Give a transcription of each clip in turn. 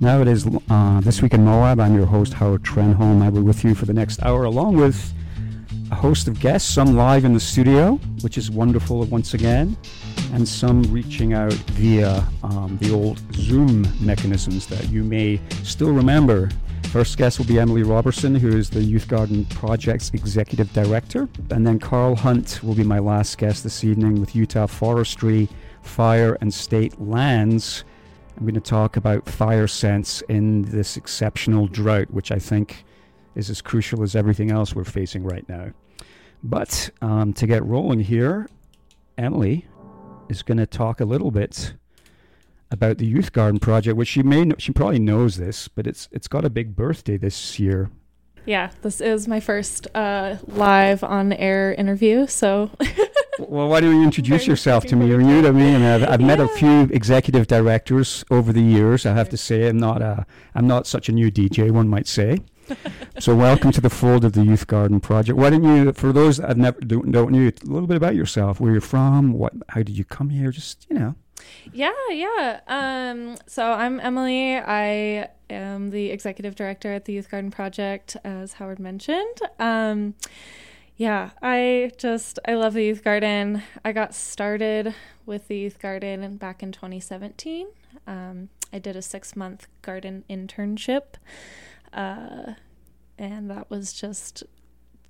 Now it is uh, This Week in Moab. I'm your host, Howard Trenholm. I'll be with you for the next hour, along with a host of guests, some live in the studio, which is wonderful once again, and some reaching out via um, the old Zoom mechanisms that you may still remember. First guest will be Emily Robertson, who is the Youth Garden Project's Executive Director. And then Carl Hunt will be my last guest this evening with Utah Forestry, Fire, and State Lands I'm going to talk about fire sense in this exceptional drought, which I think is as crucial as everything else we're facing right now. But um, to get rolling here, Emily is going to talk a little bit about the Youth Garden project, which she may know, she probably knows this, but it's it's got a big birthday this year. Yeah, this is my first uh, live on air interview, so Well, why don't you introduce yourself to me? You're new to me, and I've, I've yeah. met a few executive directors over the years. I have to say, I'm not a, I'm not such a new DJ, one might say. so, welcome to the fold of the Youth Garden Project. Why don't you, for those that have never don't, don't know, a little bit about yourself, where you're from, what, how did you come here? Just you know. Yeah, yeah. Um, so I'm Emily. I am the executive director at the Youth Garden Project, as Howard mentioned. Um, yeah, I just I love the youth garden. I got started with the youth garden back in 2017. Um, I did a six month garden internship, uh, and that was just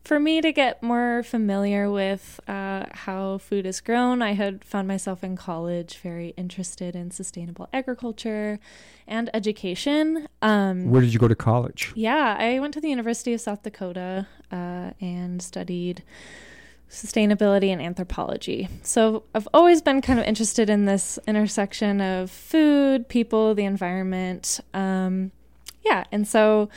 for me to get more familiar with uh, how food is grown, I had found myself in college very interested in sustainable agriculture and education. Um, Where did you go to college? Yeah, I went to the University of South Dakota uh, and studied sustainability and anthropology. So I've always been kind of interested in this intersection of food, people, the environment. Um, yeah, and so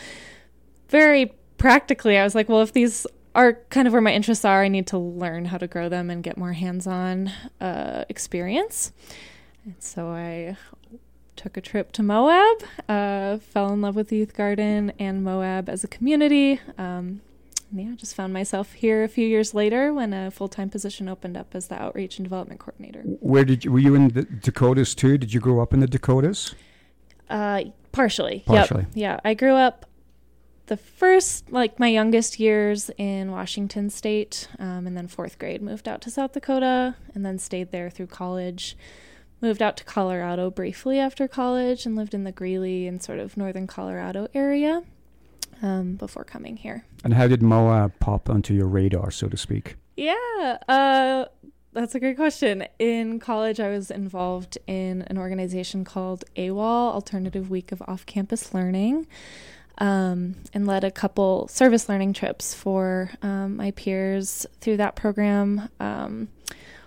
very practically, I was like, well, if these are kind of where my interests are. I need to learn how to grow them and get more hands on uh, experience. And so I took a trip to Moab, uh, fell in love with the youth garden and Moab as a community. Um, yeah, just found myself here a few years later when a full time position opened up as the outreach and development coordinator. Where did you were you in the Dakotas too? Did you grow up in the Dakotas? Uh, partially. Partially. Yep. Yeah, I grew up the first, like my youngest years in Washington State, um, and then fourth grade moved out to South Dakota, and then stayed there through college. Moved out to Colorado briefly after college and lived in the Greeley and sort of northern Colorado area um, before coming here. And how did Moab pop onto your radar, so to speak? Yeah, uh, that's a great question. In college, I was involved in an organization called AWOL, Alternative Week of Off Campus Learning um, and led a couple service learning trips for um, my peers through that program. Um,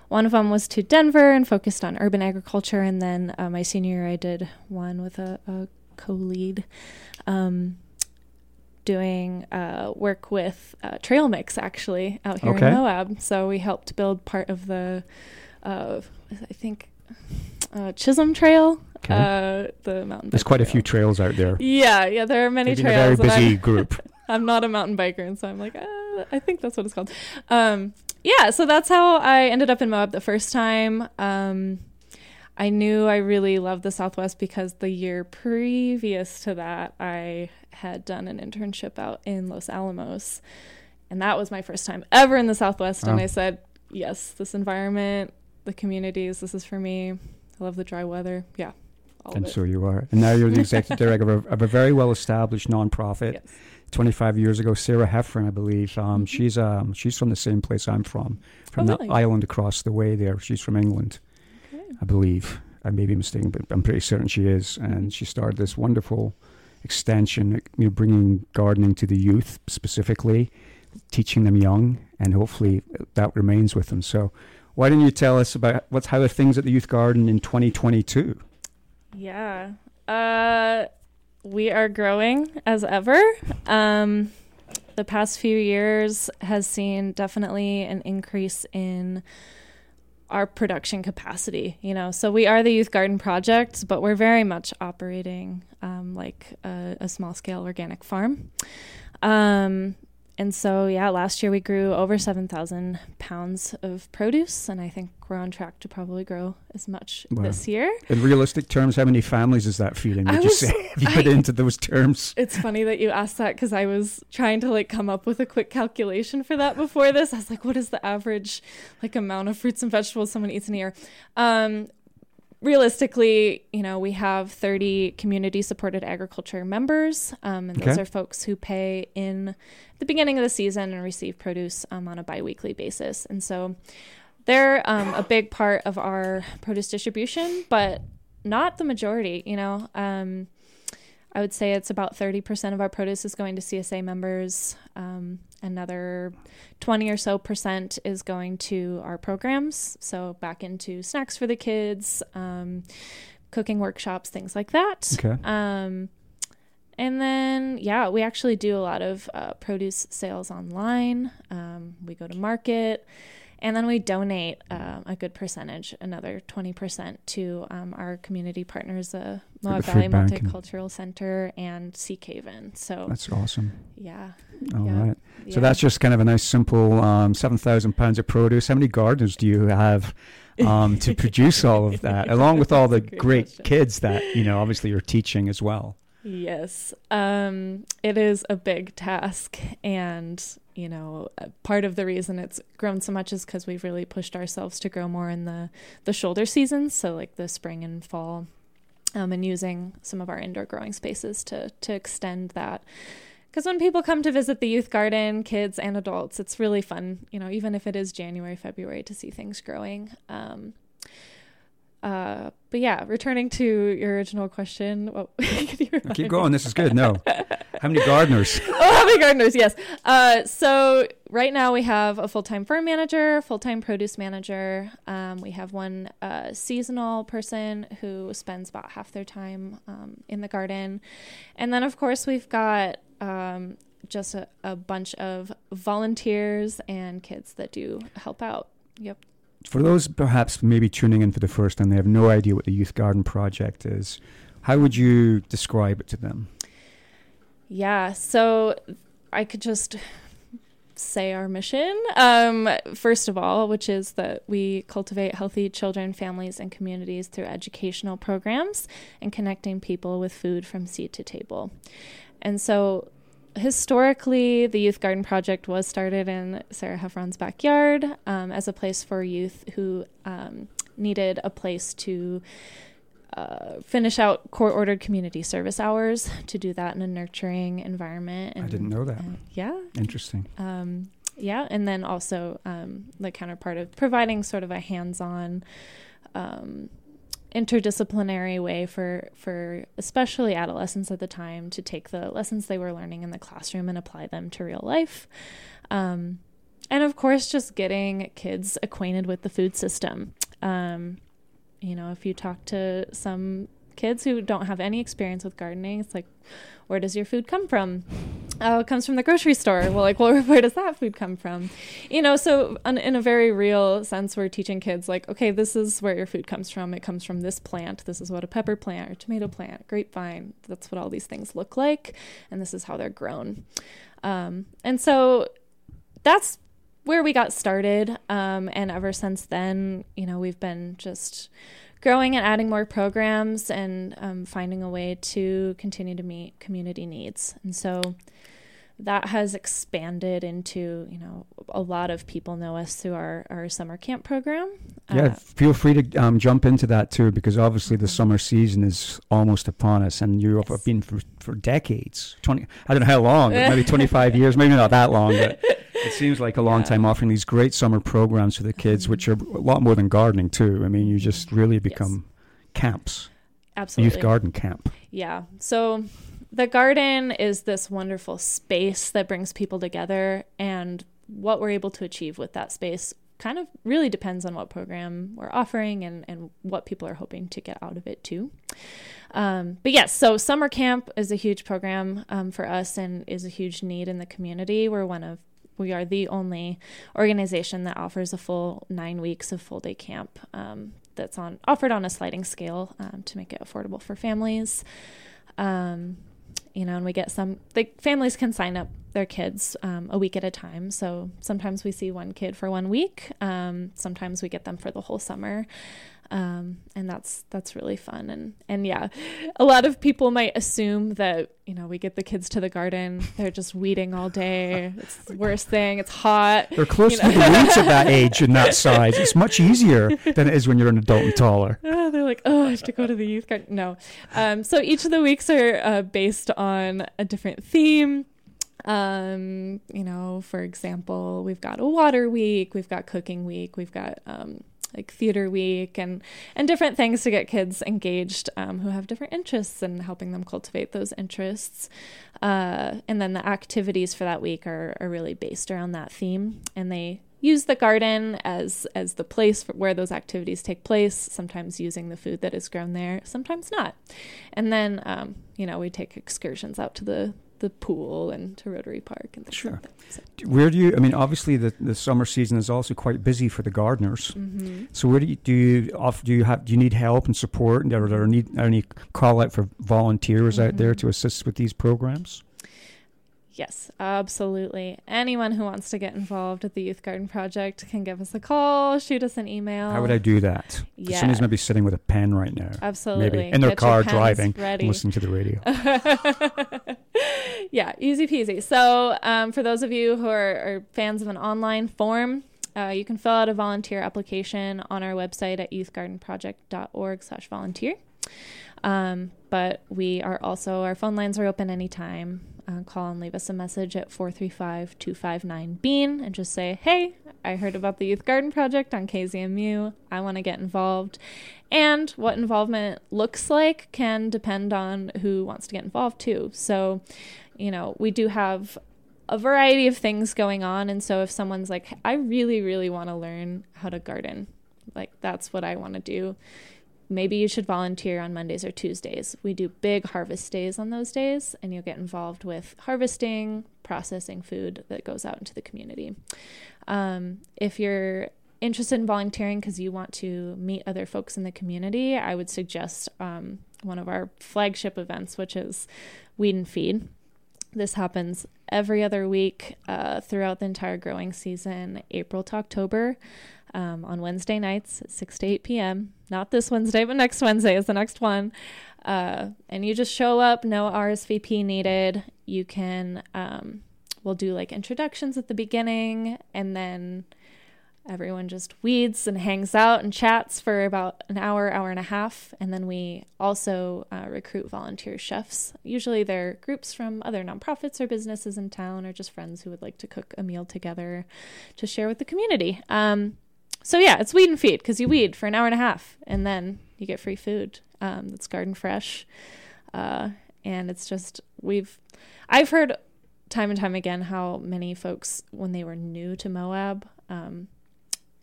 one of them was to Denver and focused on urban agriculture, and then uh, my senior year I did one with a, a co-lead um, doing uh, work with uh, Trail Mix actually out here okay. in Moab. So we helped build part of the, uh, I think, uh, Chisholm Trail Okay. Uh, the mountain. There's quite trail. a few trails out there. Yeah, yeah, there are many Maybe trails. A very busy group. I'm not a mountain biker, and so I'm like, uh, I think that's what it's called. Um, yeah, so that's how I ended up in Moab the first time. Um, I knew I really loved the Southwest because the year previous to that, I had done an internship out in Los Alamos. And that was my first time ever in the Southwest. Oh. And I said, yes, this environment, the communities, this is for me. I love the dry weather. Yeah, and so you are. And now you're the executive director of a, of a, very well established nonprofit. Yes. 25 years ago, Sarah Heffron, I believe. Um, mm-hmm. She's um, she's from the same place I'm from, from oh, the island across the way there. She's from England, okay. I believe. I may be mistaken, but I'm pretty certain she is. And she started this wonderful extension, you know, bringing gardening to the youth specifically, teaching them young, and hopefully that remains with them. So, why don't you tell us about what's how are things at the Youth Garden in 2022? Yeah. Uh, we are growing as ever. Um, the past few years has seen definitely an increase in our production capacity. You know, so we are the Youth Garden Project, but we're very much operating um, like a, a, small scale organic farm. Um, and so, yeah, last year we grew over 7,000 pounds of produce, and I think we're on track to probably grow as much wow. this year. In realistic terms, how many families is that feeding? Would I you was, say? If you put I, into those terms? It's funny that you asked that because I was trying to like come up with a quick calculation for that before this. I was like, what is the average like amount of fruits and vegetables someone eats in a year? Um, realistically, you know, we have 30 community supported agriculture members, um, and those okay. are folks who pay in the beginning of the season and receive produce um, on a biweekly basis. And so they're um, a big part of our produce distribution, but not the majority, you know. Um, I would say it's about 30% of our produce is going to CSA members. Another 20 or so percent is going to our programs. So back into snacks for the kids, um, cooking workshops, things like that. Okay. Um, and then, yeah, we actually do a lot of uh, produce sales online. Um, we go to market. And then we donate uh, a good percentage, another 20% to um, our community partners, the Moab Valley Multicultural Center and Sea Seekhaven. So that's awesome. Yeah. All yeah. right. So yeah. that's just kind of a nice, simple um, 7,000 pounds of produce. How many gardeners do you have? Um, to produce all of that, along with all the great, great kids that you know, obviously you're teaching as well. Yes, um, it is a big task, and you know, uh, part of the reason it's grown so much is because we've really pushed ourselves to grow more in the the shoulder seasons, so like the spring and fall, um, and using some of our indoor growing spaces to to extend that. Because when people come to visit the youth garden, kids and adults, it's really fun, you know, even if it is January, February, to see things growing. Um, uh, but yeah, returning to your original question. Well, Keep going. This is good. No. How many gardeners? oh, how many gardeners? Yes. Uh, so right now we have a full-time farm manager, full-time produce manager. Um, we have one uh, seasonal person who spends about half their time um, in the garden, and then of course we've got um, just a, a bunch of volunteers and kids that do help out. Yep for those perhaps maybe tuning in for the first time, they have no idea what the Youth Garden Project is. How would you describe it to them? Yeah, so I could just say our mission, um, first of all, which is that we cultivate healthy children, families, and communities through educational programs and connecting people with food from seed to table. And so historically, the Youth Garden Project was started in Sarah Heffron's backyard um, as a place for youth who um, needed a place to uh, finish out court ordered community service hours to do that in a nurturing environment. And, I didn't know that. Uh, yeah. Interesting. Um, yeah, and then also um, the counterpart of providing sort of a hands on um, interdisciplinary way for for especially adolescents at the time to take the lessons they were learning in the classroom and apply them to real life. Um, and of course, just getting kids acquainted with the food system. Um, you know, if you talk to some kids who don't have any experience with gardening, it's like, where does your food come from? Oh, it comes from the grocery store. Well, like, well, where does that food come from? You know, so in a very real sense, we're teaching kids, like, okay, this is where your food comes from. It comes from this plant. This is what a pepper plant or tomato plant, grapevine, that's what all these things look like. And this is how they're grown. Um, and so that's where we got started. Um, and ever since then, you know, we've been just growing and adding more programs and um, finding a way to continue to meet community needs. And so that has expanded into, you know, a lot of people know us through our, our summer camp program. Yeah, uh, feel free to um, jump into that too, because obviously the summer season is almost upon us, and you have yes. been for, for decades 20, I don't know how long, maybe 25 years, maybe not that long, but it seems like a long yeah. time offering these great summer programs for the kids, which are a lot more than gardening too. I mean, you just really become yes. camps. Absolutely. Youth garden camp. Yeah. So the garden is this wonderful space that brings people together and what we're able to achieve with that space kind of really depends on what program we're offering and, and what people are hoping to get out of it too. Um, but yes, so summer camp is a huge program um, for us and is a huge need in the community. We're one of we are the only organization that offers a full nine weeks of full day camp um, that's on offered on a sliding scale um, to make it affordable for families. Um, you know, and we get some the families can sign up their kids um, a week at a time. So sometimes we see one kid for one week. Um, sometimes we get them for the whole summer. Um, and that's that's really fun and and yeah a lot of people might assume that you know we get the kids to the garden they're just weeding all day it's the worst thing it's hot They're close you to the know. weeds at that age and that size. It's much easier than it is when you're an adult and taller. Ah, they're like, oh, I have to go to the youth garden. No. Um, so each of the weeks are uh, based on a different theme. Um, you know, for example, we've got a water week, we've got cooking week, we've got um, like theater week, and and different things to get kids engaged um, who have different interests and helping them cultivate those interests. Uh, and then the activities for that week are are really based around that theme, and they use the garden as as the place where those activities take place sometimes using the food that is grown there sometimes not and then um, you know we take excursions out to the the pool and to rotary park and things Sure. like that so, Where do you? I mean, obviously the, the summer season is also quite busy for the gardeners. mhm. So where do you do you off, do you have do you need help and support? And are there need any call out for volunteers out there to assist with these programs? Yes absolutely anyone who wants to get involved with the youth garden project can give us a call shoot us an email How would I do that? yeah Somebody's maybe sitting with a pen right now, absolutely maybe in their Get car driving, ready listening to the radio. yeah, easy peasy. So, um, for those of you who are, are fans of an online form, uh, you can fill out a volunteer application on our website at youthgardenproject.org/volunteer. Um, but we are also our phone lines are open anytime. Uh, call and leave us a message at 435-259-bean and just say, "Hey, I heard about the Youth Garden Project on KZMU. I want to get involved." And what involvement looks like can depend on who wants to get involved too. So, you know, we do have a variety of things going on. And so, if someone's like, I really, really want to learn how to garden, like that's what I want to do, maybe you should volunteer on Mondays or Tuesdays. We do big harvest days on those days, and you'll get involved with harvesting, processing food that goes out into the community. Um, if you're interested in volunteering because you want to meet other folks in the community, I would suggest um, one of our flagship events, which is Weed and Feed. This happens every other week uh, throughout the entire growing season, April to October, um, on Wednesday nights 6 to 8 p.m. Not this Wednesday, but next Wednesday is the next one. Uh, and you just show up, no RSVP needed. You can, um, we'll do like introductions at the beginning and then everyone just weeds and hangs out and chats for about an hour, hour and a half. And then we also uh, recruit volunteer chefs. Usually they're groups from other nonprofits or businesses in town or just friends who would like to cook a meal together to share with the community. Um, so yeah, it's weed and feed because you weed for an hour and a half and then you get free food um, that's garden fresh. Uh, and it's just, we've, I've heard time and time again how many folks, when they were new to Moab, um,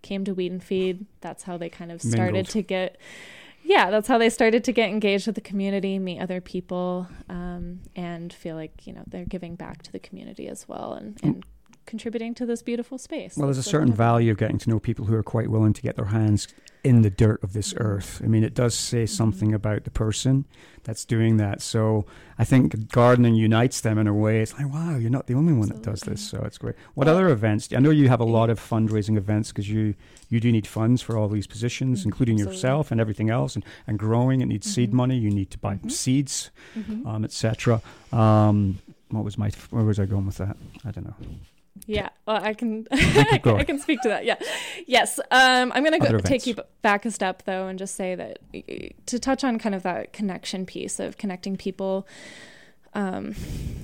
came to Weed and Feed. That's how they kind of started Mingled. to get, yeah, that's how they started to get engaged with the community, meet other people, um, and feel like you know they're giving back to the community as well, and, and contributing to this beautiful space. Well, there's a certain value of getting to know people who are quite willing to get their hands in the dirt of this earth. I mean, it does say something about the person that's doing that. So I think gardening unites them in a way. It's like, wow, you're not the only one that does this. So it's great. What Well- other events? I know you have a lot of fundraising events because you you do need funds for all these positions, Mhm, including absolutely. yourself and everything else, and, and growing. It needs seed Mhm. money. You need to buy Mhm. seeds, Mhm. um, etc. Um, what was my? Where was I going with that? I don't know. Yeah, well, I can. I can speak to that. Yeah, yes. Um, I'm going to take you back a step though, and just say that to touch on kind of that connection piece of connecting people. Um,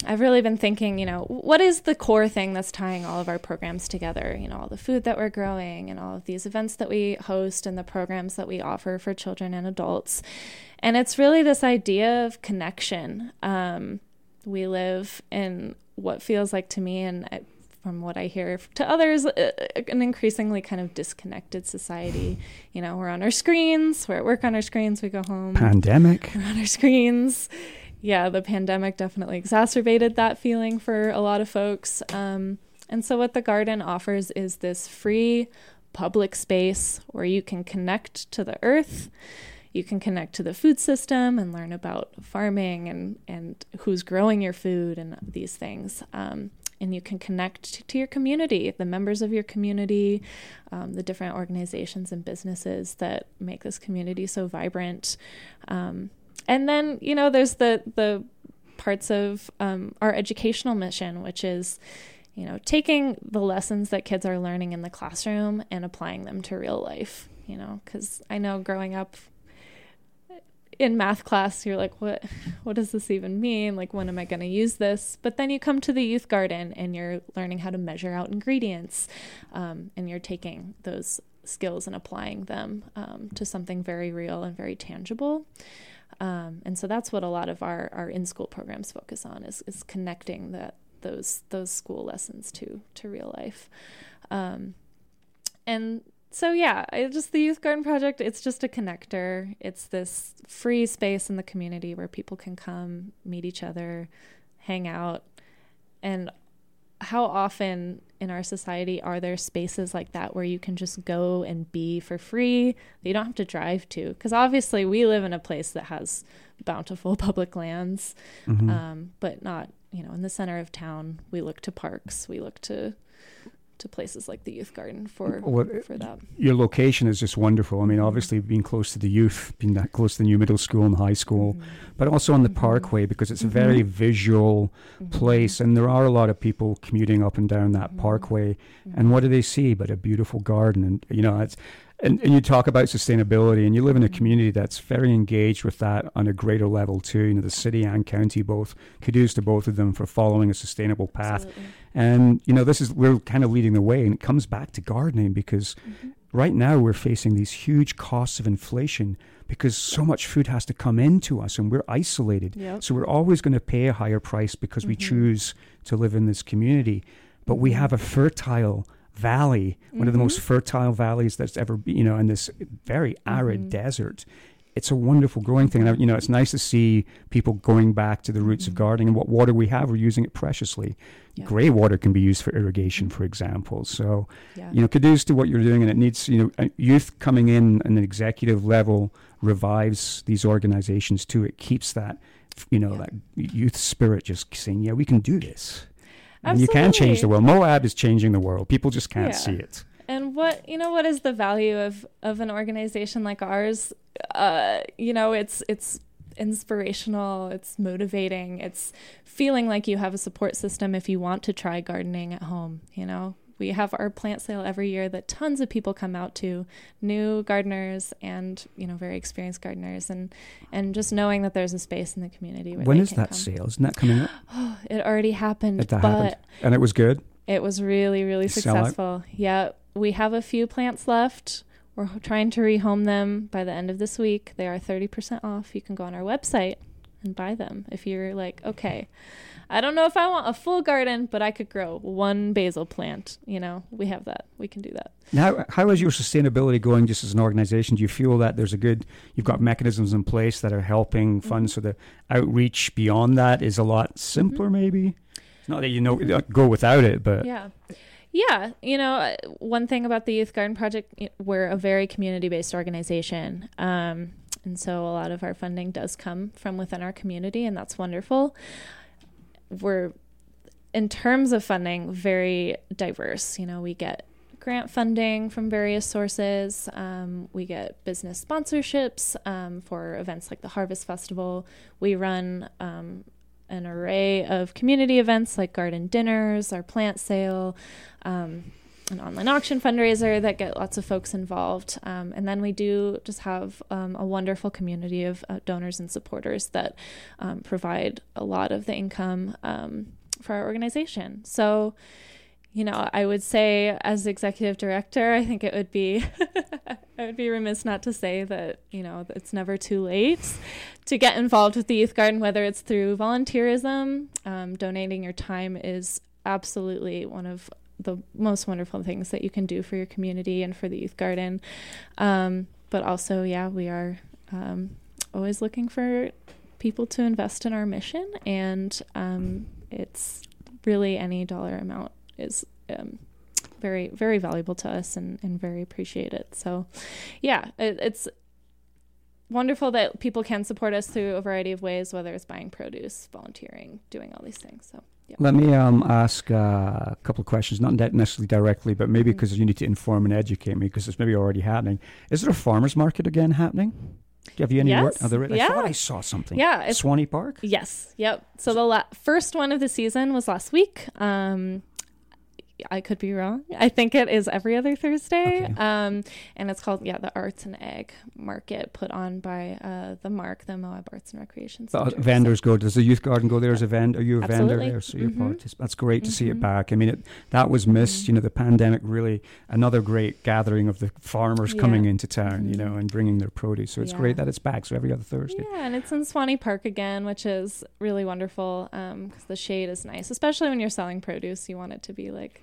I've really been thinking, you know, what is the core thing that's tying all of our programs together? You know, all the food that we're growing and all of these events that we host and the programs that we offer for children and adults. And it's really this idea of connection. Um, we live in what feels like to me, and I, from what I hear to others, uh, an increasingly kind of disconnected society. You know, we're on our screens, we're at work on our screens, we go home, Pandemic. we're on our screens. Yeah, the pandemic definitely exacerbated that feeling for a lot of folks. Um, and so, what the garden offers is this free public space where you can connect to the earth, you can connect to the food system and learn about farming and, and who's growing your food and these things. Um, and you can connect to your community, the members of your community, um, the different organizations and businesses that make this community so vibrant. Um, and then, you know, there's the the parts of um, our educational mission, which is, you know, taking the lessons that kids are learning in the classroom and applying them to real life. You know, because I know growing up in math class you're like what what does this even mean? Like when am i going to use this? But then you come to the youth garden and you're learning how to measure out ingredients um, and you're taking those skills and applying them um, to something very real and very tangible. Um, and so that's what a lot of our, our in-school programs focus on is, is connecting that those those school lessons to to real life. Um, and so yeah, I just the youth garden project. It's just a connector. It's this free space in the community where people can come, meet each other, hang out, and how often in our society are there spaces like that where you can just go and be for free that you don't have to drive to? Because obviously we live in a place that has bountiful public lands, mm-hmm. um, but not you know in the center of town. We look to parks. We look to to places like the youth garden for well, for that. Your location is just wonderful. I mean, obviously being close to the youth, being that close to the new middle school and high school, mm-hmm. but also on the mm-hmm. parkway because it's a very mm-hmm. visual mm-hmm. place, and there are a lot of people commuting up and down that mm-hmm. parkway. And what do they see but a beautiful garden? And you know, it's and, and you talk about sustainability and you live in a community that's very engaged with that on a greater level too you know the city and county both kudos to both of them for following a sustainable path Absolutely. And you know this is we're kind of leading the way and it comes back to gardening because mm-hmm. right now we're facing these huge costs of inflation because so much food has to come into us and we're isolated yep. so we're always going to pay a higher price because mm-hmm. we choose to live in this community but we mm-hmm. have a fertile valley, mm-hmm. one of the most mm-hmm. fertile valleys that's ever been, you know, in this very arid mm-hmm. desert. It's a wonderful growing thing. And, you know, it's nice to see people going back to the roots mm-hmm. of gardening and what water we have, we're using it preciously. Yeah. Gray water can be used for irrigation, for example. So, yeah. you know, kudos to what you're doing. And it needs, you know, youth coming in and an executive level revives these organizations too. It keeps that, you know, yeah. that youth spirit just saying, yeah, we can do this. And you can change the world. Moab is changing the world. People just can't see it. What you know, what is the value of of an organization like ours? Uh, you know, it's it's inspirational, it's motivating, it's feeling like you have a support system if you want to try gardening at home, you know? We have our plant sale every year that tons of people come out to new gardeners and you know very experienced gardeners and and just knowing that there's a space in the community when is that come. sale? Isn't that coming up? Oh, it already happened it but happened. and it was good? It was really really successful. Yeah we have a few plants left we're trying to rehome them by the end of this week they are 30% off you can go on our website and buy them if you're like okay I don't know if I want a full garden, but I could grow one basil plant. You know, we have that. We can do that. Now, how is your sustainability going just as an organization? Do you feel that there's a good, you've got mechanisms in place that are helping mm-hmm. funds so the outreach beyond that is a lot simpler, mm-hmm. maybe? It's not that you know, go without it, but. Yeah. Yeah, you know, uh, one thing about the Youth Garden Project, we're a very community based organization. Um, and so a lot of our funding does come from within our community, and that's wonderful we're in terms of funding very diverse. You know, we get grant funding from various sources. Um, we get business sponsorships um, for events like the Harvest Festival. We run um, an array of community events like garden dinners, our plant sale, um, an online auction fundraiser that get lots of folks involved. Um, and then we do just have um, a wonderful community of uh, donors and supporters that um, provide a lot of the income um, for our organization. So, you know, I would say as executive director, I think it would be I would be remiss not to say that, you know, it's never too late to get involved with the youth garden, whether it's through volunteerism, um, donating your time is absolutely one of the most wonderful things that you can do for your community and for the youth garden. Um, but also, yeah, we are um, always looking for people to invest in our mission, and um, it's really any dollar amount is um, very, very valuable to us and, and very appreciated. So, yeah, it, it's wonderful that people can support us through a variety of ways, whether it's buying produce, volunteering, doing all these things. So Yep. Let me um, ask uh, a couple of questions, not necessarily directly, but maybe because you need to inform and educate me because it's maybe already happening. Is there a farmers market again happening? Have you any? Yes. Are there, I Yeah. thought I saw something. Yeah, Swanny Park? Yes. Yep. So the la- first one of the season was last week. Um, I could be wrong. I think it is every other Thursday. Okay. Um, and it's called yeah the Arts and Ag Market put on by uh, the MARC, the Moab Arts and Recreation Center. uh, vendors go. Does the youth garden go there as a vendor? Are you a vendor Absolutely. there? So you're Mhm. part. That's great to see it Mhm. back. I mean, it, that was missed. Mhm. You know, the pandemic really another great gathering of the farmers Yeah. coming into town. You know, and bringing their produce. So it's Yeah. great that it's back. So every other Thursday. Yeah, and it's in Swanny Park again, which is really wonderful because the shade is nice, especially when you're selling produce. You want it to be like,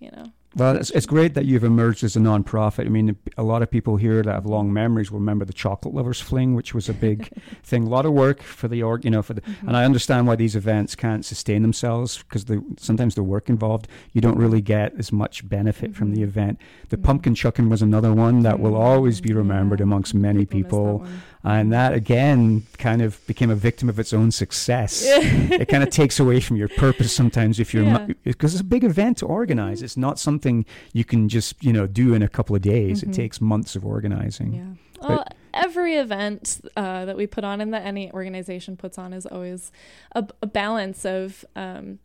you know, Well, it's, it's great that you've emerged as a non-profit. I mean, a lot of people here that have long memories will remember the Chocolate Lovers Fling, which was a big thing. A lot of work for the org, you know, for the, Mm-hmm. and I understand why these events can't sustain themselves because the, sometimes the work involved, you don't really get as much benefit from the Mhm. event. The Mhm. pumpkin chucking was another one that will always be remembered Yeah. amongst many that people. And that again kind of became a victim of its own success. it kind of takes away from your purpose sometimes if you're Yeah. because it's a big event to organize. It's not something you can just you know do in a couple of days. Mhm. It takes months of organizing. Yeah. Well, every event uh, that we put on and that any organization puts on is always a, a balance of, um,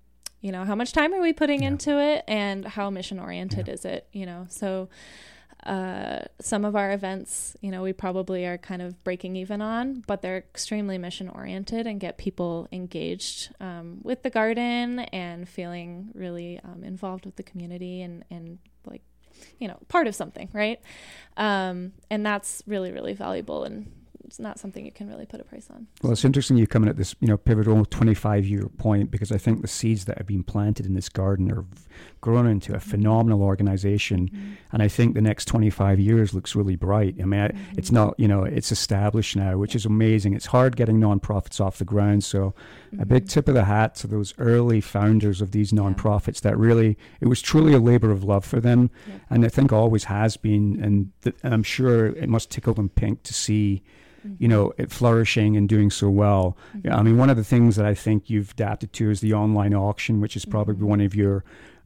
you know, how much time are we putting Yeah. into it and how mission oriented is it, you know? So uh, some of our events, you know, we probably are kind of breaking even on, but they're extremely mission oriented and get people engaged um, with the garden and feeling really um, involved with the community and, and like, you know, part of something, right? Um, and that's really, really valuable and it's not something you can really put a price on. Well, it's interesting you coming at this, you know, pivotal 25 year point because I think the seeds that have been planted in this garden are grown into a phenomenal organization. And I think the next 25 years looks really bright. I mean, I, it's Mm-hmm. not, you know, it's established now, which is amazing. It's hard getting nonprofits off the ground. So a big Mhm. tip of the hat to those early founders of these nonprofits that really, it was truly a labor of love for them. Yep. And I think always has been. And, th- and I'm sure it must tickle them pink to see you know, it flourishing and doing so well. Mm-hmm. I mean, one of the things that I think you've adapted to is the online auction, which is probably Mhm. one of your,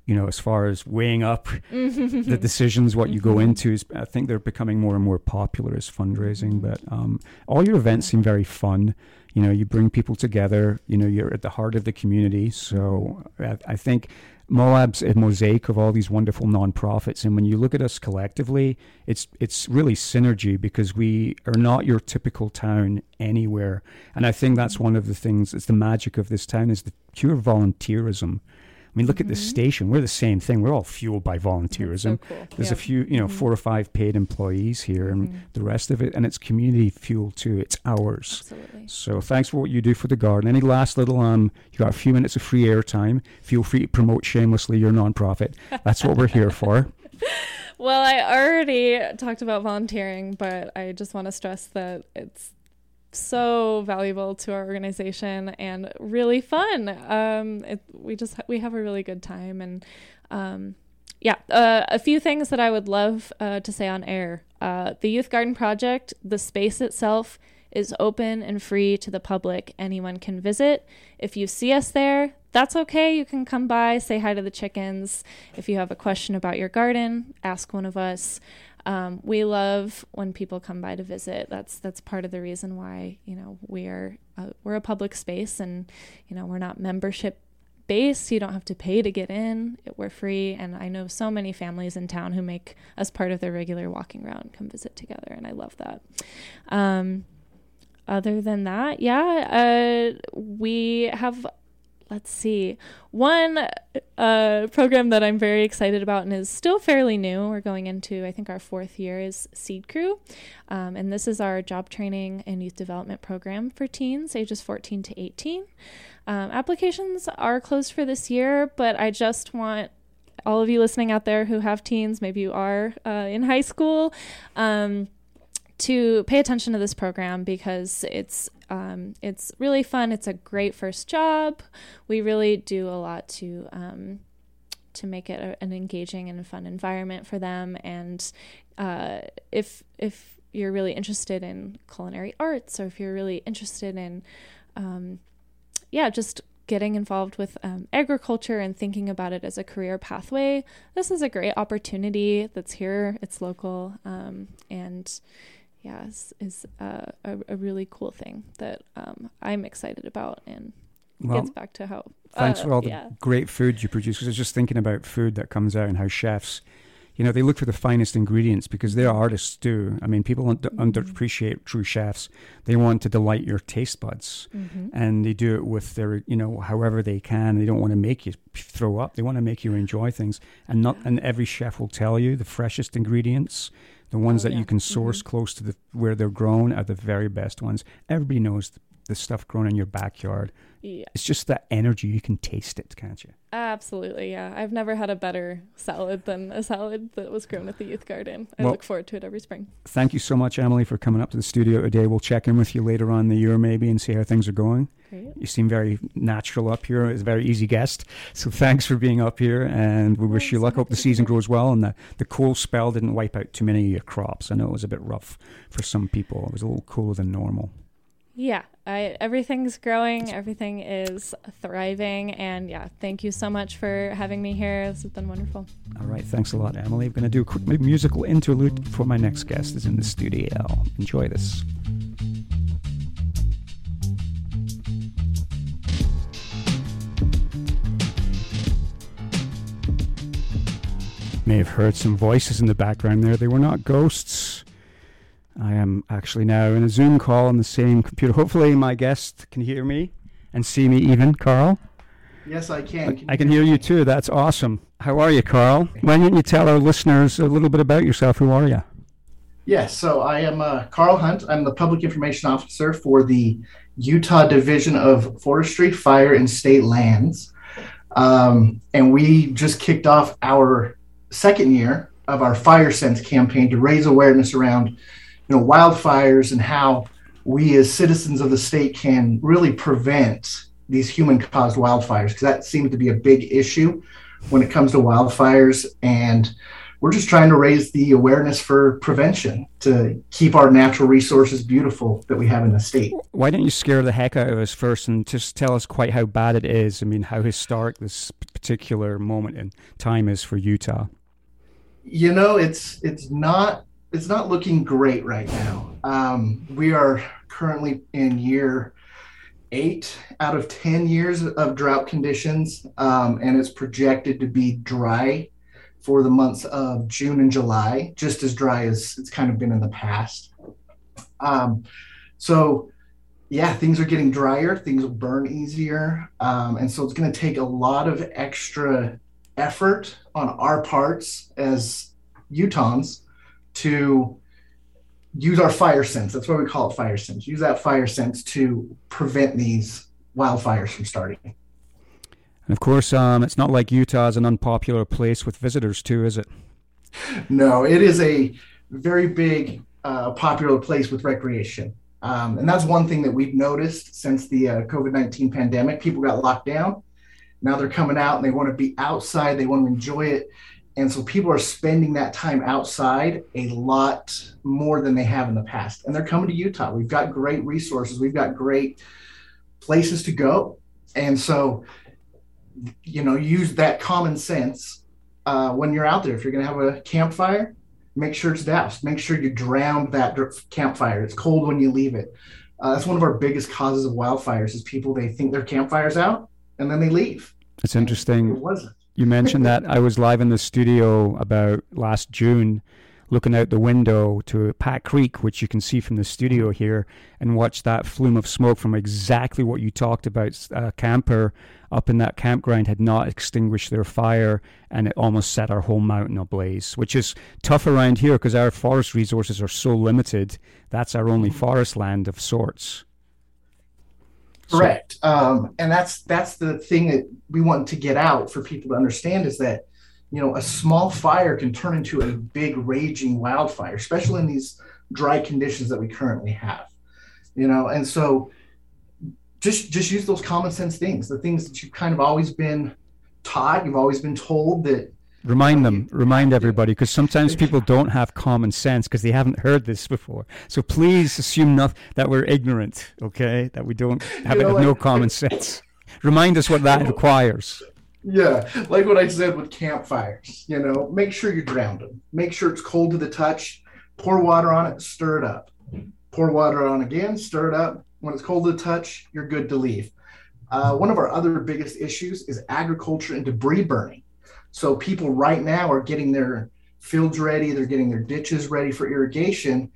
you know, as far as weighing up Mm-hmm. the decisions, what you go Mhm. into is, I think they're becoming more and more popular as fundraising. Mhm. But um, all your events seem very fun. You know, you bring people together. You know, you're at the heart of the community. So I, I think Moab's a mosaic of all these wonderful nonprofits, and when you look at us collectively, it's it's really synergy because we are not your typical town anywhere, and I think that's one of the things. It's the magic of this town is the pure volunteerism. I mean, look at this Mhm. station. We're the same thing. We're all fueled by volunteerism. So cool. There's Yeah. a few, you know, Mhm. four or five paid employees here, and Mhm. the rest of it, and it's community fuel too. It's ours. Absolutely. So thanks for what you do for the garden. Any last little um, you got a few minutes of free airtime. Feel free to promote shamelessly your nonprofit. That's what we're here for. Well, I already talked about volunteering, but I just want to stress that it's so valuable to our organization and really fun. Um, it, we just we have a really good time, and um, yeah, uh, a few things that I would love uh, to say on air. Uh, the Youth Garden Project, the space itself is open and free to the public. Anyone can visit. If you see us there, that's okay. You can come by, say hi to the chickens. If you have a question about your garden, ask one of us. Um, we love when people come by to visit. That's that's part of the reason why you know we are uh, we're a public space, and you know we're not membership based. You don't have to pay to get in. We're free, and I know so many families in town who make us part of their regular walking round, come visit together, and I love that. Um, other than that, yeah, uh, we have let's see. One uh, program that i'm very excited about and is still fairly new we're going into i think our fourth year is seed crew. Um, and this is our job training and youth development program for teens ages 14 to 18 um, applications are closed for this year but i just want all of you listening out there who have teens maybe you are uh, in high school um, to pay attention to this program because it's um, it's really fun. It's a great first job. We really do a lot to um, to make it a, an engaging and fun environment for them. And uh, if if you're really interested in culinary arts, or if you're really interested in um, yeah, just getting involved with um, agriculture and thinking about it as a career pathway, this is a great opportunity that's here. It's local, um, and yeah, is, is uh, a, a really cool thing that um, I'm excited about and well, gets back to how. Thanks uh, for all the yeah. great food you produce. Because I was just thinking about food that comes out and how chefs you know, they look for the finest ingredients because they're artists too. I mean, people mm-hmm. underappreciate true chefs. They want to delight your taste buds, mm-hmm. and they do it with their, you know, however they can. They don't want to make you throw up. They want to make you enjoy things, and not. And every chef will tell you the freshest ingredients, the ones oh, that yeah. you can source mm-hmm. close to the where they're grown, are the very best ones. Everybody knows the, stuff grown in your backyard yeah. It's just that energy. You can taste it, can't you? Absolutely, yeah. I've never had a better salad than a salad that was grown at the youth garden. I well, look forward to it every spring. Thank you so much, Emily, for coming up to the studio today. We'll check in with you later on in the year maybe and see how things are going. Great. You seem very natural up here. It's a very easy guest. So thanks for being up here and we wish you luck. Hope the season grows well and the, the cold spell didn't wipe out too many of your crops. I know it was a bit rough for some people. It was a little cooler than normal. Yeah, I, everything's growing, everything is thriving, and yeah, thank you so much for having me here. This has been wonderful. All right, thanks a lot, Emily. I'm going to do a quick musical interlude before my next guest is in the studio. Enjoy this. May have heard some voices in the background there. They were not ghosts. I am actually now in a Zoom call on the same computer. Hopefully, my guest can hear me and see me even, Carl. Yes, I can. can I can hear you too. That's awesome. How are you, Carl? Why don't you tell our listeners a little bit about yourself? Who are you? Yes, so I am uh, Carl Hunt. I'm the Public Information Officer for the Utah Division of Forestry, Fire, and State Lands. Um, and we just kicked off our second year of our Fire Sense campaign to raise awareness around you know wildfires and how we as citizens of the state can really prevent these human caused wildfires because that seems to be a big issue when it comes to wildfires and we're just trying to raise the awareness for prevention to keep our natural resources beautiful that we have in the state. Why don't you scare the heck out of us first and just tell us quite how bad it is? I mean, how historic this particular moment in time is for Utah. You know, it's it's not it's not looking great right now. Um, we are currently in year eight out of 10 years of drought conditions, um, and it's projected to be dry for the months of June and July, just as dry as it's kind of been in the past. Um, so, yeah, things are getting drier, things will burn easier. Um, and so it's going to take a lot of extra effort on our parts as Utahns to use our fire sense. That's why we call it fire sense. Use that fire sense to prevent these wildfires from starting. And of course, um, it's not like Utah is an unpopular place with visitors, too, is it? No, it is a very big, uh, popular place with recreation. Um, and that's one thing that we've noticed since the uh, COVID 19 pandemic. People got locked down. Now they're coming out and they want to be outside, they want to enjoy it. And so people are spending that time outside a lot more than they have in the past. And they're coming to Utah. We've got great resources, we've got great places to go. And so, you know, use that common sense uh, when you're out there. If you're going to have a campfire, make sure it's doused. Make sure you drown that campfire. It's cold when you leave it. Uh, that's one of our biggest causes of wildfires is people they think their campfire's out and then they leave. It's interesting. It wasn't you mentioned that I was live in the studio about last June, looking out the window to Pack Creek, which you can see from the studio here, and watch that flume of smoke from exactly what you talked about. A uh, camper up in that campground had not extinguished their fire, and it almost set our whole mountain ablaze, which is tough around here because our forest resources are so limited. That's our only mm-hmm. forest land of sorts. Correct. Um, and that's that's the thing that we want to get out for people to understand is that you know a small fire can turn into a big raging wildfire, especially in these dry conditions that we currently have. You know, and so just just use those common sense things, the things that you've kind of always been taught, you've always been told that Remind them, remind everybody, because sometimes people don't have common sense because they haven't heard this before. So please assume not that we're ignorant, okay? That we don't have, you know, have no common sense. Remind us what that requires. Yeah, like what I said with campfires. You know, make sure you ground them. Make sure it's cold to the touch. Pour water on it, stir it up. Pour water on again, stir it up. When it's cold to the touch, you're good to leave. Uh, one of our other biggest issues is agriculture and debris burning. So people right now are getting their fields ready, they're getting their ditches ready for irrigation.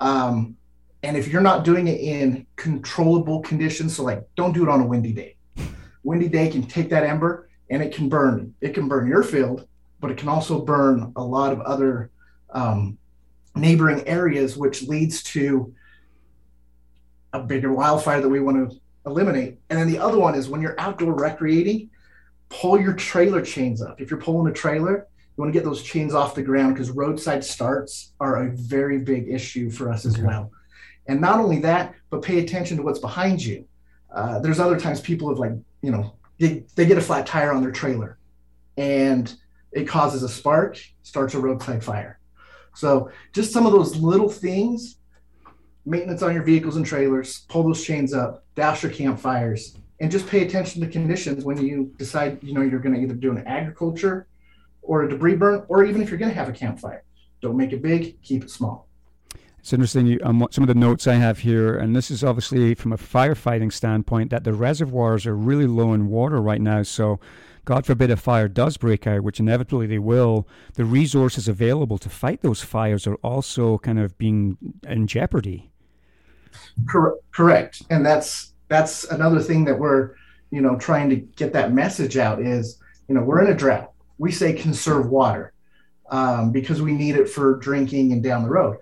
Um, and if you're not doing it in controllable conditions, so like don't do it on a windy day. Windy day can take that ember and it can burn. It can burn your field, but it can also burn a lot of other um, neighboring areas, which leads to a bigger wildfire that we want to eliminate. And then the other one is when you're outdoor recreating, pull your trailer chains up. If you're pulling a trailer, you want to get those chains off the ground because roadside starts are a very big issue for us as okay. well. And not only that, but pay attention to what's behind you. Uh, there's other times people have like, you know, they, they get a flat tire on their trailer and it causes a spark, starts a roadside fire. So just some of those little things maintenance on your vehicles and trailers, pull those chains up, dash your campfires, and just pay attention to conditions when you decide, you know, you're going to either do an agriculture or a debris burn, or even if you're going to have a campfire. Don't make it big, keep it small. It's interesting. You, um, some of the notes I have here, and this is obviously from a firefighting standpoint, that the reservoirs are really low in water right now. So, God forbid a fire does break out, which inevitably they will, the resources available to fight those fires are also kind of being in jeopardy. Cor- correct, and that's that's another thing that we're you know trying to get that message out is you know we're in a drought. We say conserve water um, because we need it for drinking and down the road,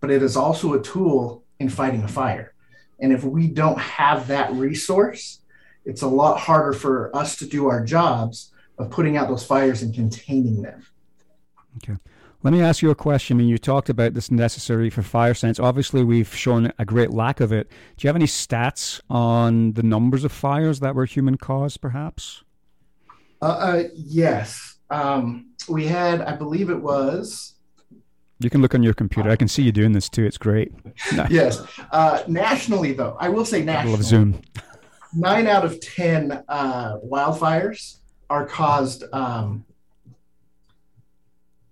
but it is also a tool in fighting a fire. And if we don't have that resource, it's a lot harder for us to do our jobs of putting out those fires and containing them. Okay. Let me ask you a question. I mean, you talked about this necessary for fire sense. Obviously, we've shown a great lack of it. Do you have any stats on the numbers of fires that were human caused, perhaps? Uh, uh, yes. Um, we had, I believe it was. You can look on your computer. I can see you doing this too. It's great. yes. Uh, nationally, though, I will say nationally. I love Zoom. Nine out of 10 uh, wildfires are caused um,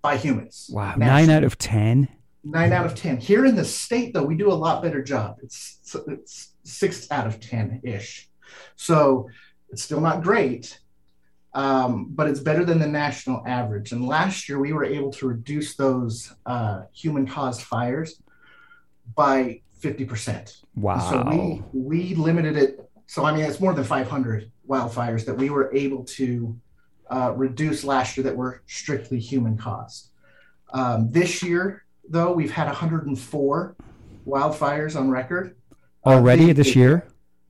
by humans. Wow, nine out of ten. Nine out of ten. Here in the state, though, we do a lot better job. It's it's six out of ten ish. So it's still not great, um, but it's better than the national average. And last year, we were able to reduce those uh, human-caused fires by fifty percent. Wow! So we we limited it. So I mean, it's more than five hundred wildfires that we were able to uh, reduced last year that were strictly human caused. Um, this year, though, we've had 104 wildfires on record. Already uh, they, this year?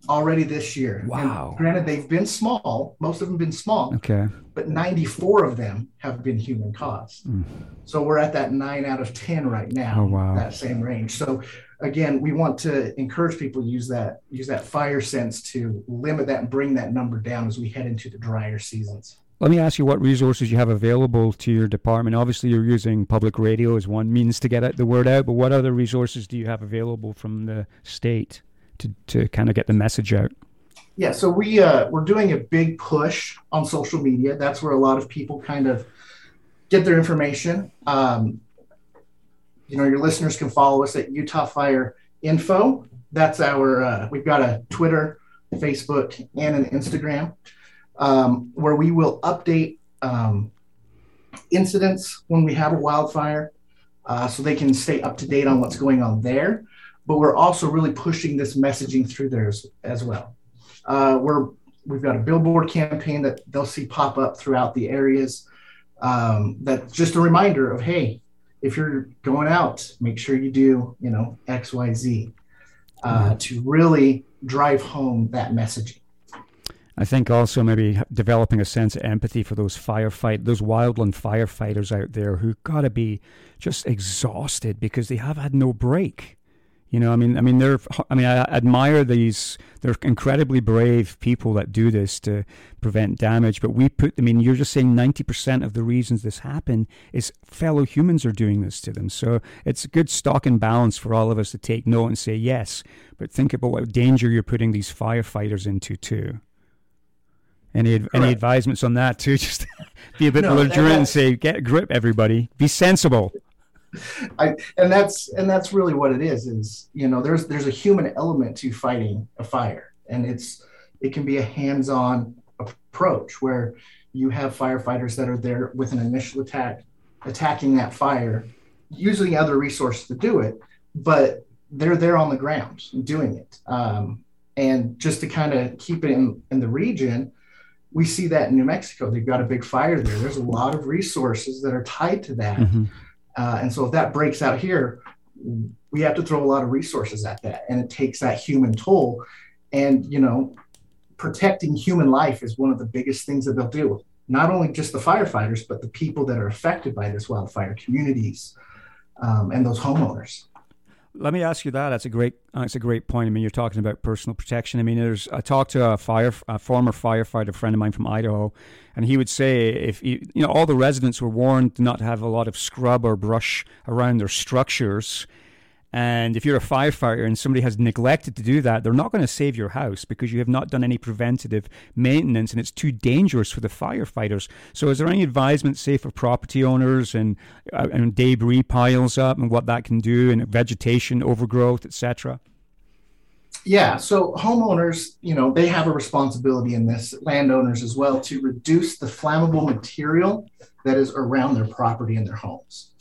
Already this year. Wow. And granted, they've been small. Most of them have been small. Okay. But 94 of them have been human caused. Mm. So we're at that nine out of 10 right now. Oh, wow. That same range. So again, we want to encourage people to use that use that fire sense to limit that and bring that number down as we head into the drier seasons. Let me ask you what resources you have available to your department. Obviously, you're using public radio as one means to get the word out, but what other resources do you have available from the state to, to kind of get the message out? Yeah, so we uh, we're doing a big push on social media. That's where a lot of people kind of get their information. Um, you know, your listeners can follow us at Utah Fire Info. That's our uh, we've got a Twitter, Facebook, and an Instagram um, where we will update um, incidents when we have a wildfire uh, so they can stay up to date on what's going on there. But we're also really pushing this messaging through there as, as well. Uh, we're, we've got a billboard campaign that they'll see pop up throughout the areas. Um, that's just a reminder of, hey, if you're going out, make sure you do, you know, X, Y, Z uh, mm-hmm. to really drive home that messaging. I think also maybe developing a sense of empathy for those firefight, those wildland firefighters out there who got to be just exhausted because they have had no break. You know, I mean, I mean, they're. I mean, I admire these. They're incredibly brave people that do this to prevent damage. But we put. I mean, you're just saying ninety percent of the reasons this happened is fellow humans are doing this to them. So it's a good stock and balance for all of us to take note and say yes, but think about what danger you're putting these firefighters into too. Any any advisements on that too? Just be a bit no, belligerent and say, "Get a grip, everybody. Be sensible." I, and that's and that's really what it is. Is you know, there's there's a human element to fighting a fire, and it's it can be a hands-on approach where you have firefighters that are there with an initial attack, attacking that fire, using other resources to do it, but they're there on the ground doing it. Um, and just to kind of keep it in, in the region, we see that in New Mexico. They've got a big fire there. There's a lot of resources that are tied to that. Mm-hmm. Uh, and so if that breaks out here, we have to throw a lot of resources at that. And it takes that human toll. And, you know, protecting human life is one of the biggest things that they'll do. Not only just the firefighters, but the people that are affected by this wildfire, communities, um, and those homeowners. Let me ask you that. That's a great. Uh, that's a great point. I mean, you're talking about personal protection. I mean, there's. I talked to a fire, a former firefighter friend of mine from Idaho, and he would say if you, you know, all the residents were warned not to have a lot of scrub or brush around their structures, and if you're a firefighter and somebody has neglected to do that, they're not going to save your house because you have not done any preventative maintenance and it's too dangerous for the firefighters. So, is there any advisement, say, for property owners and, uh, and debris piles up and what that can do and vegetation overgrowth, etc.? Yeah, so homeowners, you know, they have a responsibility in this, landowners as well, to reduce the flammable material that is around their property and their homes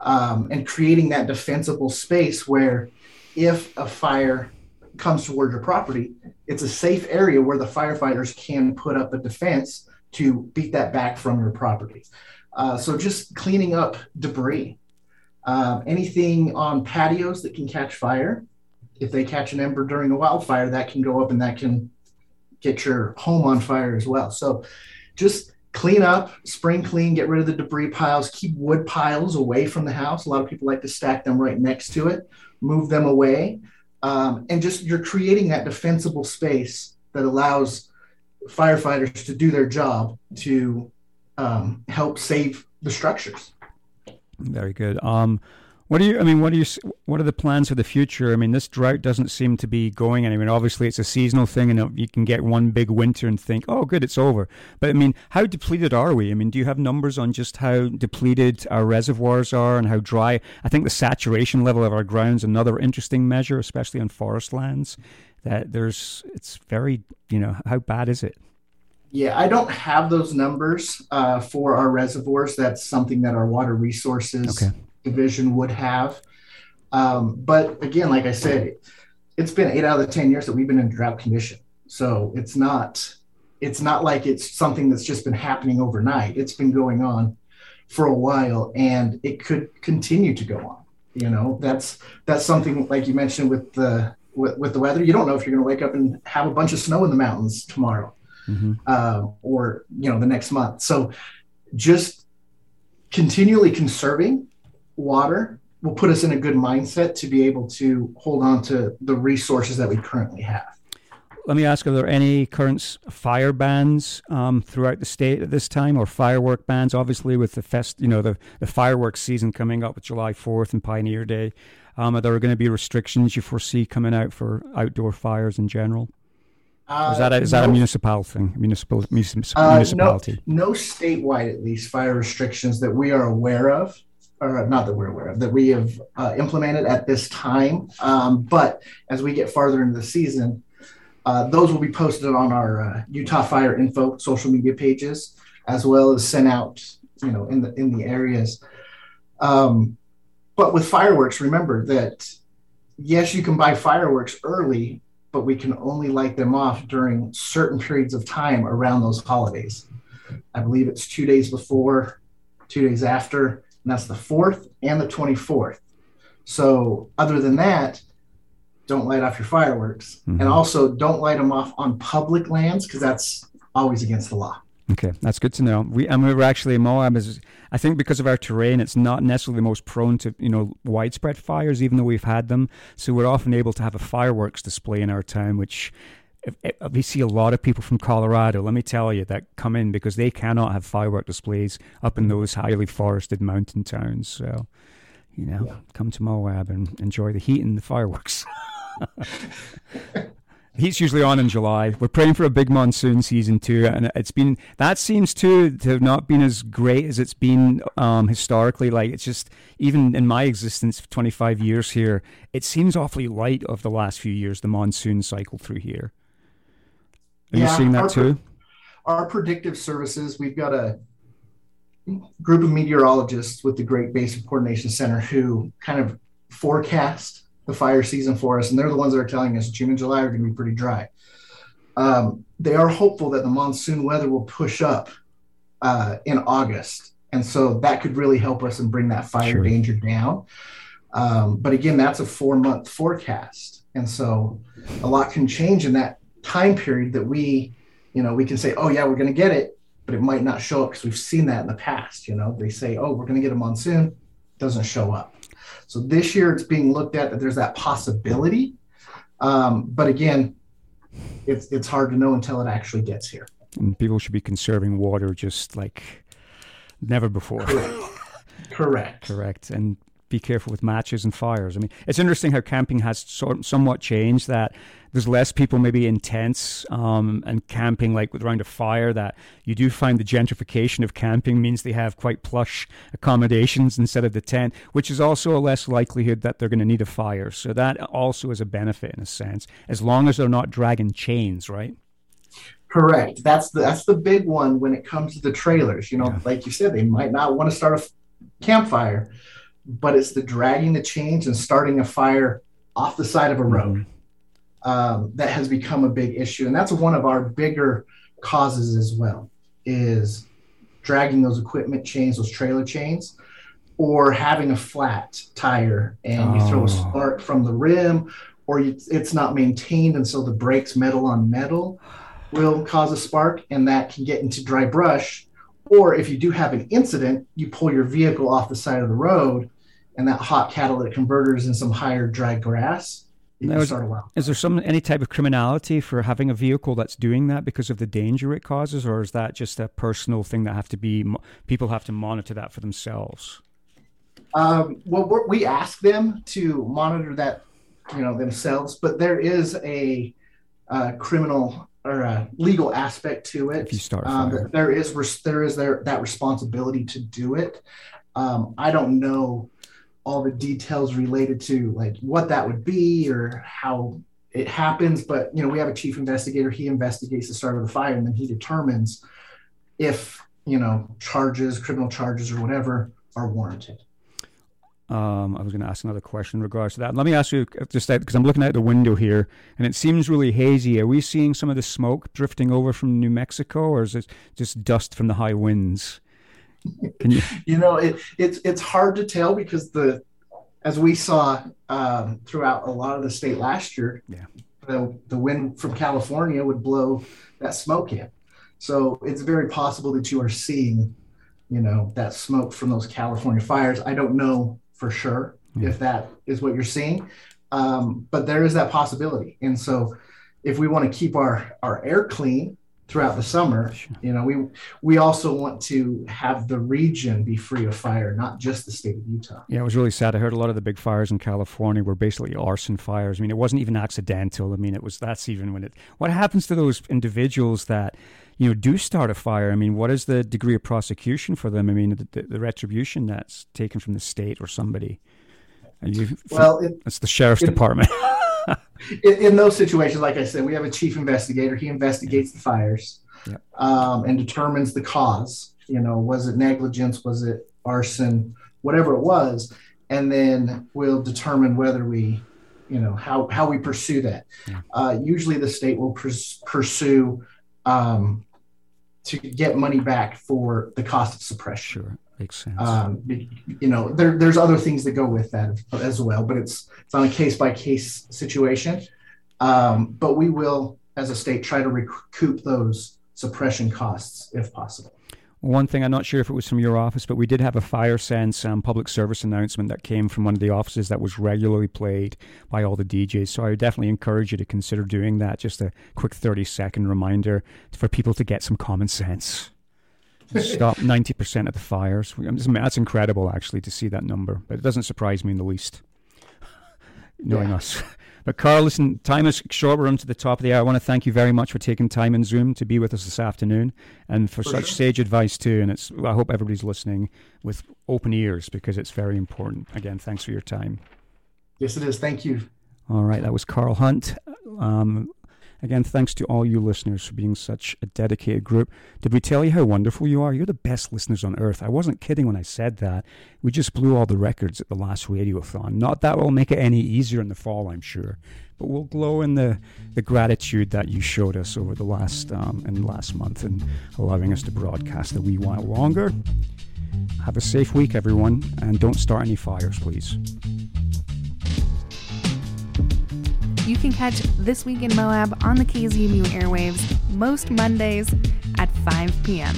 um, and creating that defensible space where if a fire comes toward your property, it's a safe area where the firefighters can put up a defense to beat that back from your property. Uh, so just cleaning up debris, uh, anything on patios that can catch fire. If they catch an ember during a wildfire, that can go up and that can get your home on fire as well. So just clean up, spring clean, get rid of the debris piles, keep wood piles away from the house. A lot of people like to stack them right next to it, move them away. Um, and just you're creating that defensible space that allows firefighters to do their job to um, help save the structures. Very good. Um, what do you? I mean, what do you? What are the plans for the future? I mean, this drought doesn't seem to be going anywhere. Obviously, it's a seasonal thing, and you can get one big winter and think, "Oh, good, it's over." But I mean, how depleted are we? I mean, do you have numbers on just how depleted our reservoirs are and how dry? I think the saturation level of our grounds another interesting measure, especially on forest lands. That there's, it's very, you know, how bad is it? Yeah, I don't have those numbers uh, for our reservoirs. That's something that our water resources okay division would have. Um, but again, like I said, it's been eight out of the 10 years that we've been in drought condition. So it's not, it's not like it's something that's just been happening overnight. It's been going on for a while and it could continue to go on. You know, that's, that's something like you mentioned with the, with, with the weather, you don't know if you're going to wake up and have a bunch of snow in the mountains tomorrow mm-hmm. uh, or, you know, the next month. So just continually conserving water will put us in a good mindset to be able to hold on to the resources that we currently have. Let me ask: Are there any current fire bans um, throughout the state at this time, or firework bans? Obviously, with the fest, you know, the, the fireworks season coming up with July Fourth and Pioneer Day, um, are there going to be restrictions you foresee coming out for outdoor fires in general? Uh, is that a, is no, that a municipal thing? Municipal, municipal uh, municipality? No, no statewide, at least, fire restrictions that we are aware of or not that we're aware of, that we have uh, implemented at this time. Um, but as we get farther into the season, uh, those will be posted on our uh, Utah Fire Info social media pages, as well as sent out, you know, in the in the areas. Um, but with fireworks, remember that yes, you can buy fireworks early, but we can only light them off during certain periods of time around those holidays. I believe it's two days before, two days after, and that's the 4th and the 24th. So, other than that, don't light off your fireworks. Mm-hmm. And also, don't light them off on public lands because that's always against the law. Okay, that's good to know. We and we were actually Moab is I think because of our terrain, it's not necessarily the most prone to you know widespread fires, even though we've had them. So we're often able to have a fireworks display in our town, which if, if we see a lot of people from Colorado, let me tell you, that come in because they cannot have firework displays up in those highly forested mountain towns. So, you know, yeah. come to Moab and enjoy the heat and the fireworks. Heat's usually on in July. We're praying for a big monsoon season too, and it's been that seems to to have not been as great as it's been um, historically. Like it's just even in my existence, twenty five years here, it seems awfully light of the last few years. The monsoon cycle through here. Are yeah, you seeing that our, too? Our predictive services, we've got a group of meteorologists with the Great Basin Coordination Center who kind of forecast the fire season for us, and they're the ones that are telling us June and July are going to be pretty dry. Um, they are hopeful that the monsoon weather will push up uh, in August, and so that could really help us and bring that fire sure. danger down. Um, but again, that's a four month forecast, and so a lot can change in that time period that we, you know, we can say, oh yeah, we're going to get it, but it might not show up because we've seen that in the past. You know, they say, oh, we're going to get a monsoon, doesn't show up. So this year it's being looked at that there's that possibility. Um, but again, it's it's hard to know until it actually gets here. And people should be conserving water just like never before. Correct. Correct. And be careful with matches and fires. I mean, it's interesting how camping has sort somewhat changed that there's less people maybe in tents um, and camping like with around a fire that you do find the gentrification of camping means they have quite plush accommodations instead of the tent which is also a less likelihood that they're going to need a fire so that also is a benefit in a sense as long as they're not dragging chains right correct that's the that's the big one when it comes to the trailers you know yeah. like you said they might not want to start a campfire but it's the dragging the chains and starting a fire off the side of a road mm-hmm um, that has become a big issue, and that's one of our bigger causes as well. Is dragging those equipment chains, those trailer chains, or having a flat tire and you throw a oh. spark from the rim, or you, it's not maintained, and so the brakes metal on metal will cause a spark, and that can get into dry brush. Or if you do have an incident, you pull your vehicle off the side of the road, and that hot catalytic converter is in some higher dry grass now, is, is, there some any type of criminality for having a vehicle that's doing that because of the danger it causes, or is that just a personal thing that have to be people have to monitor that for themselves? Um, well, we ask them to monitor that, you know, themselves, but there is a uh, criminal or a legal aspect to it. If you start, um, there is there is there that responsibility to do it. Um, I don't know all the details related to like what that would be or how it happens. But you know, we have a chief investigator. He investigates the start of the fire, and then he determines if you know charges, criminal charges, or whatever are warranted. Um, I was going to ask another question in regards to that. Let me ask you just that because I'm looking out the window here and it seems really hazy. Are we seeing some of the smoke drifting over from New Mexico, or is it just dust from the high winds? You-, you know, it, it's it's hard to tell because the as we saw um, throughout a lot of the state last year, yeah. the the wind from California would blow that smoke in. So it's very possible that you are seeing, you know, that smoke from those California fires. I don't know for sure yeah. if that is what you're seeing, um, but there is that possibility. And so, if we want to keep our our air clean, throughout the summer. You know, we we also want to have the region be free of fire, not just the state of Utah. Yeah, it was really sad. I heard a lot of the big fires in California were basically arson fires. I mean, it wasn't even accidental. I mean, it was that's even when it. What happens to those individuals that? You know, do start a fire. I mean, what is the degree of prosecution for them? I mean, the, the, the retribution that's taken from the state or somebody. You, well, it, it's the sheriff's it, department. in, in, those situations, like I said, we have a chief investigator. He investigates the fires yep. um, and determines the cause. You know, was it negligence? Was it arson? Whatever it was, and then we'll determine whether we, you know, how how we pursue that. Yeah. Uh, usually, the state will pers- pursue um, to get money back for the cost of suppression. Sure. Makes sense. Um, you know, there, there's other things that go with that as well, but it's it's on a case by case situation. Um, but we will, as a state, try to recoup those suppression costs if possible. One thing, I'm not sure if it was from your office, but we did have a fire sense um, public service announcement that came from one of the offices that was regularly played by all the DJs. So I would definitely encourage you to consider doing that. Just a quick 30 second reminder for people to get some common sense stop 90% of the fires. That's incredible, actually, to see that number. But it doesn't surprise me in the least, knowing yeah. us. But Carl, listen, time is short. We're on to the top of the hour. I want to thank you very much for taking time in Zoom to be with us this afternoon and for, for such sure. sage advice too. And it's I hope everybody's listening with open ears because it's very important. Again, thanks for your time. Yes, it is. Thank you. All right, that was Carl Hunt. Um, Again, thanks to all you listeners for being such a dedicated group. Did we tell you how wonderful you are? You're the best listeners on earth. I wasn't kidding when I said that. We just blew all the records at the last radiothon. Not that will make it any easier in the fall, I'm sure, but we'll glow in the, the gratitude that you showed us over the last um, and last month and allowing us to broadcast a wee while longer. Have a safe week, everyone, and don't start any fires, please. You can catch This Week in Moab on the KZMU airwaves most Mondays at 5 p.m.